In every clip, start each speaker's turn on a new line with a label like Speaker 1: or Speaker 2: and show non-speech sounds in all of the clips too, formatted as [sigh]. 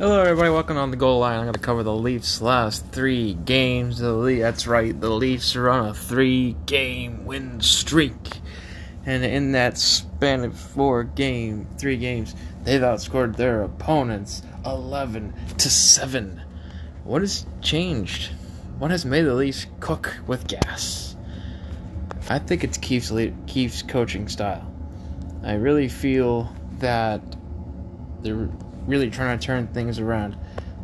Speaker 1: Hello, everybody. Welcome on the goal line. I'm going to cover the Leafs' last three games. The Le- that's right, the Leafs are on a three-game win streak, and in that span of four game, three games, they've outscored their opponents 11 to seven. What has changed? What has made the Leafs cook with gas? I think it's Keith's le- Keefe's coaching style. I really feel that they're really trying to turn things around.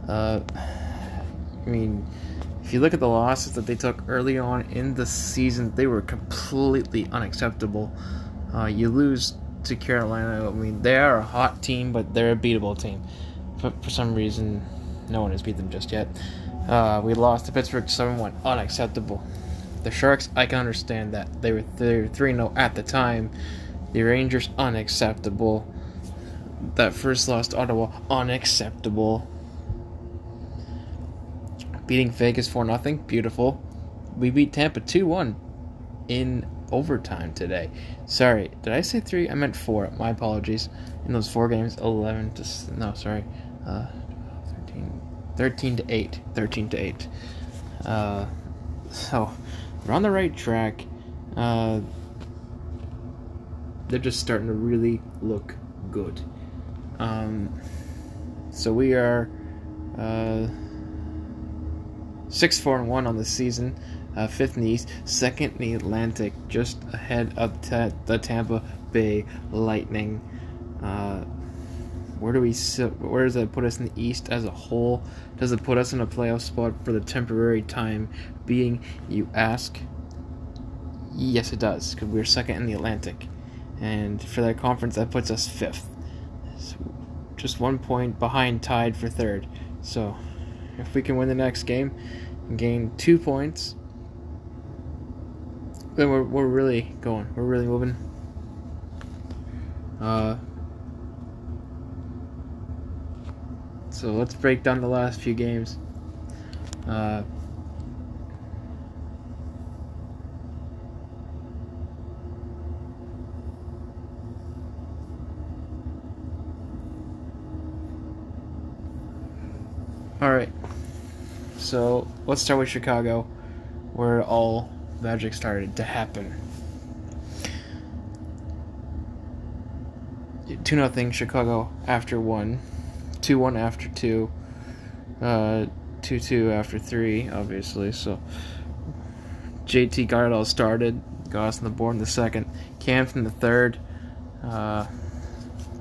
Speaker 1: Uh, I mean, if you look at the losses that they took early on in the season, they were completely unacceptable. Uh, you lose to Carolina. I mean, they are a hot team, but they're a beatable team. But for some reason, no one has beat them just yet. Uh, we lost to Pittsburgh 7 1. Unacceptable. The Sharks, I can understand that. They were 3 0 at the time. The Rangers, unacceptable that first loss to Ottawa unacceptable. Beating Vegas for nothing, beautiful. We beat Tampa 2 1 in overtime today. Sorry, did I say three? I meant four. My apologies. In those four games, 11 to. No, sorry. Uh, 13, 13 to 8. 13 to 8. Uh, so, we're on the right track. Uh, they're just starting to really look good. Um, so we are uh, six four and one on the season, uh, fifth in the East, second in the Atlantic, just ahead of ta- the Tampa Bay Lightning. Uh, where do we sit? Where does that put us in the East as a whole? Does it put us in a playoff spot for the temporary time being? You ask. Yes, it does, because we're second in the Atlantic, and for that conference, that puts us fifth just one point behind tied for third. So if we can win the next game and gain two points, then we're, we're really going. We're really moving. Uh, so let's break down the last few games. Uh, All right. So let's start with Chicago, where all magic started to happen. Two nothing Chicago after one, two one after two, uh, two two after three, obviously. So JT got it all started, got us on the board in the second, Cam in the third, uh,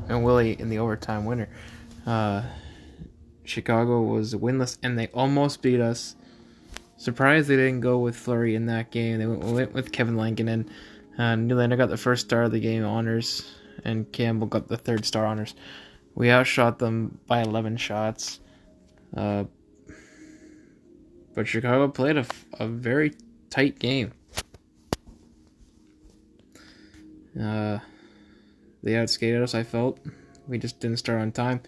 Speaker 1: and Willie in the overtime winner. Uh, Chicago was winless and they almost beat us. Surprised they didn't go with Fleury in that game. They went, with Kevin Lankinen. Uh, Nylander got the first star of the game honors, and Campbell got the third star honors. We outshot them by 11 shots. Uh, but Chicago played a, a very tight game. Uh, they outskated us, I felt. We just didn't start on time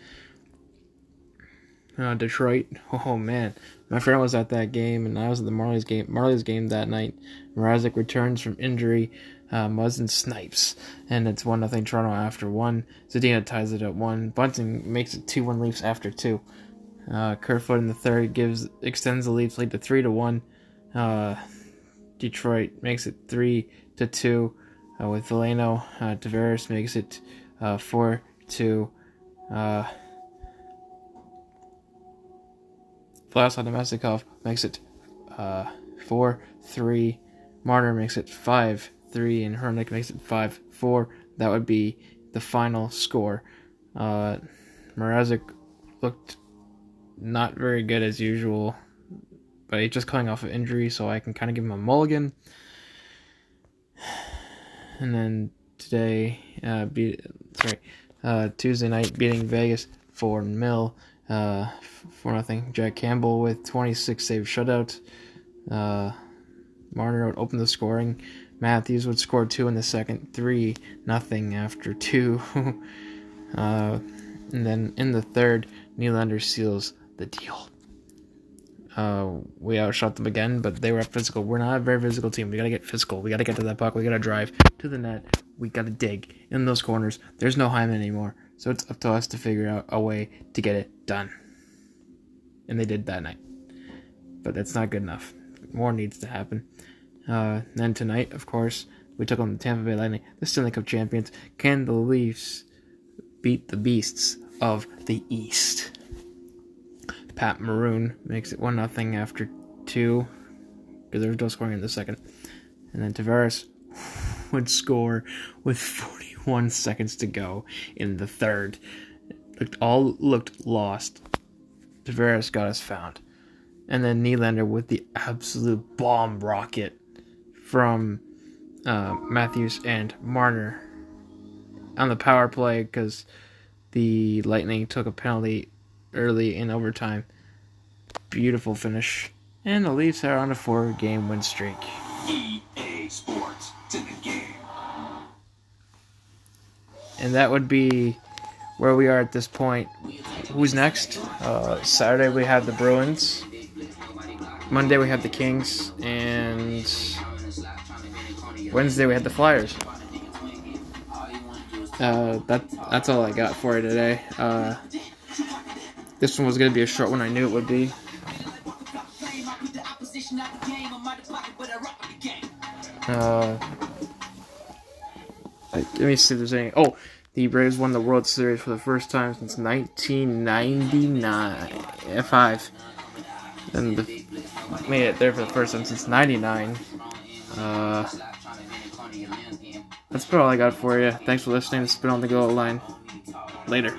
Speaker 1: uh, Detroit. [laughs] Oh man, my friend was at that game, and I was at the Marlies game. Marlies game that night. Mrazek returns from injury. Uh, snipes, and it's one nothing Toronto after one. Zadina ties it at one. Bunting makes it two one Leafs after two. Uh, Kerfoot in the third gives extends the Leafs lead to three to one. Uh, Detroit makes it three to two uh, with Veleno. Uh, Tavares makes it uh, four two. Vlasic Namestnikov makes it uh, 4 3. Marner makes it 5 3. And Hronek makes it 5 4. That would be the final score. Uh, Mrazek looked not very good as usual, but he's just coming off of injury, so I can kind of give him a mulligan. [sighs] And then today, uh, beat, sorry, uh, Tuesday night beating Vegas for mil. Uh, for nothing. Jack Campbell with 26 save shutout. Uh, Marner would open the scoring. Matthews would score two in the second, three nothing after two. [laughs] uh, and then in the third, Nylander seals the deal. Uh, we outshot them again, but they were physical. We're not a very physical team. We gotta get physical. We gotta get to that puck. We gotta drive to the net. We gotta dig in those corners. There's no Hyman anymore, so it's up to us to figure out a way to get it done. and they did that night. But that's not good enough. More needs to happen. Uh, then tonight, of course, we took on the Tampa Bay Lightning, the Stanley Cup champions. Can the Leafs beat the Beasts of the East? Pat Maroon makes it 1 0 after two, because there was no scoring in the second. And then Tavares [laughs] would score with 41 seconds to go in the third. Looked all looked lost. Tavares got us found. And then Nylander with the absolute bomb rocket from uh, Matthews and Marner on the power play because the Lightning took a penalty early in overtime. Beautiful finish. And the Leafs are on a four game win streak. EA Sports, in the game. And that would be where we are at this point. Who's next? Uh, Saturday we have the Bruins. Monday we have the Kings. And Wednesday we had the Flyers. Uh, that that's all I got for you today. Uh, this one was gonna be a short one. I knew it would be. Uh, let me see if there's any. Oh, the Braves won the World Series for the first time since 1999. Five. And the, made it there for the first time since 99. Uh, that's about all I got for you. Thanks for listening to Spin on the Go line. Later.